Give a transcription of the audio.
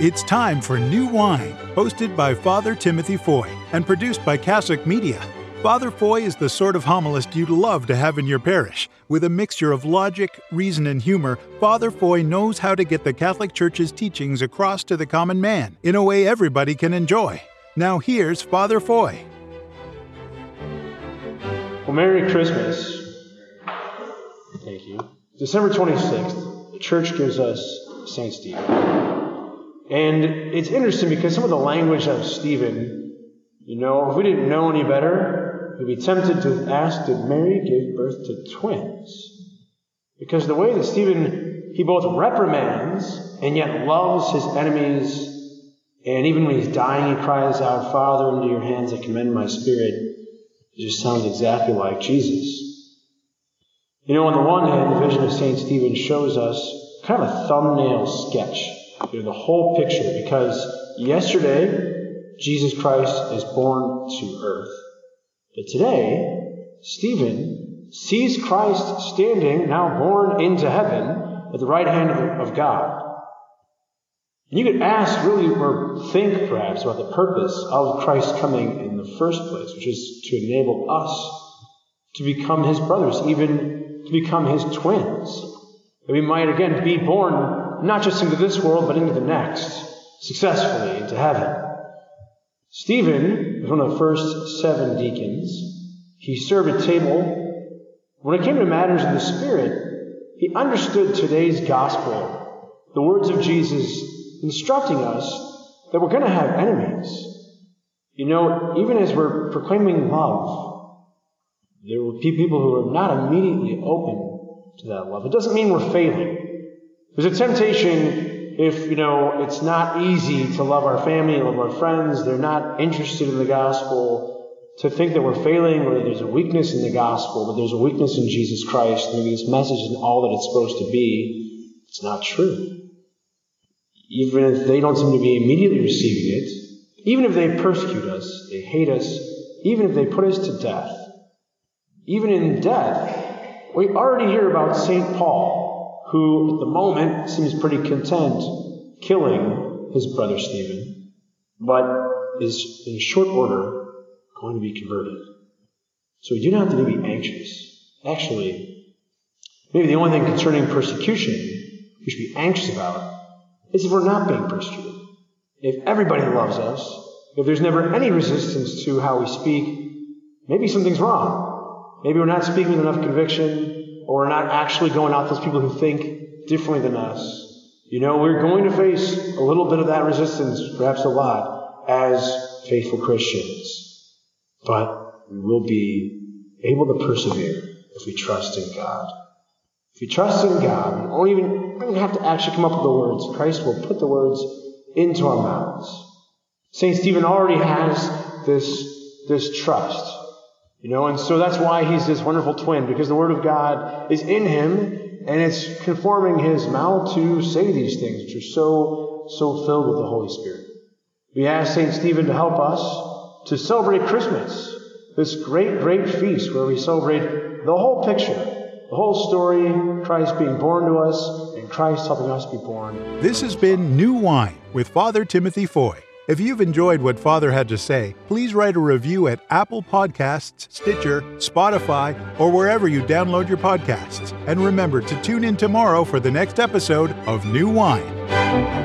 It's time for New Wine, hosted by Father Timothy Foy and produced by Cassock Media. Father Foy is the sort of homilist you'd love to have in your parish. With a mixture of logic, reason, and humor, Father Foy knows how to get the Catholic Church's teachings across to the common man in a way everybody can enjoy. Now here's Father Foy. Well, Merry Christmas. Thank you. December 26th, the church gives us St. Stephen. And it's interesting because some of the language of Stephen, you know, if we didn't know any better, We'd be tempted to ask, did Mary give birth to twins? Because the way that Stephen, he both reprimands and yet loves his enemies, and even when he's dying, he cries out, Father, into your hands I commend my spirit. It just sounds exactly like Jesus. You know, on the one hand, the vision of St. Stephen shows us kind of a thumbnail sketch, the whole picture, because yesterday, Jesus Christ is born to earth. But today, Stephen sees Christ standing, now born into heaven, at the right hand of God. And you could ask, really, or think perhaps about the purpose of Christ coming in the first place, which is to enable us to become his brothers, even to become his twins. That we might again be born not just into this world, but into the next, successfully into heaven. Stephen was one of the first seven deacons. He served at table. When it came to matters of the Spirit, he understood today's gospel, the words of Jesus instructing us that we're going to have enemies. You know, even as we're proclaiming love, there will be people who are not immediately open to that love. It doesn't mean we're failing. There's a temptation if, you know, it's not easy to love our family, love our friends, they're not interested in the gospel, to think that we're failing or there's a weakness in the gospel, but there's a weakness in Jesus Christ, maybe this message isn't all that it's supposed to be, it's not true. Even if they don't seem to be immediately receiving it, even if they persecute us, they hate us, even if they put us to death, even in death, we already hear about St. Paul who at the moment seems pretty content killing his brother Stephen, but is in short order going to be converted. So we do not have to be anxious. Actually, maybe the only thing concerning persecution we should be anxious about is if we're not being persecuted. If everybody loves us, if there's never any resistance to how we speak, maybe something's wrong. Maybe we're not speaking with enough conviction or we're not actually going out those people who think differently than us. You know, we're going to face a little bit of that resistance, perhaps a lot, as faithful Christians. But we will be able to persevere if we trust in God. If we trust in God, we won't even, we don't have to actually come up with the words. Christ will put the words into our mouths. St. Stephen already has this, this trust. You know, and so that's why he's this wonderful twin, because the Word of God is in him, and it's conforming his mouth to say these things, which are so, so filled with the Holy Spirit. We ask St. Stephen to help us to celebrate Christmas, this great, great feast where we celebrate the whole picture, the whole story, Christ being born to us, and Christ helping us be born. This has been New Wine with Father Timothy Foy. If you've enjoyed what Father had to say, please write a review at Apple Podcasts, Stitcher, Spotify, or wherever you download your podcasts. And remember to tune in tomorrow for the next episode of New Wine.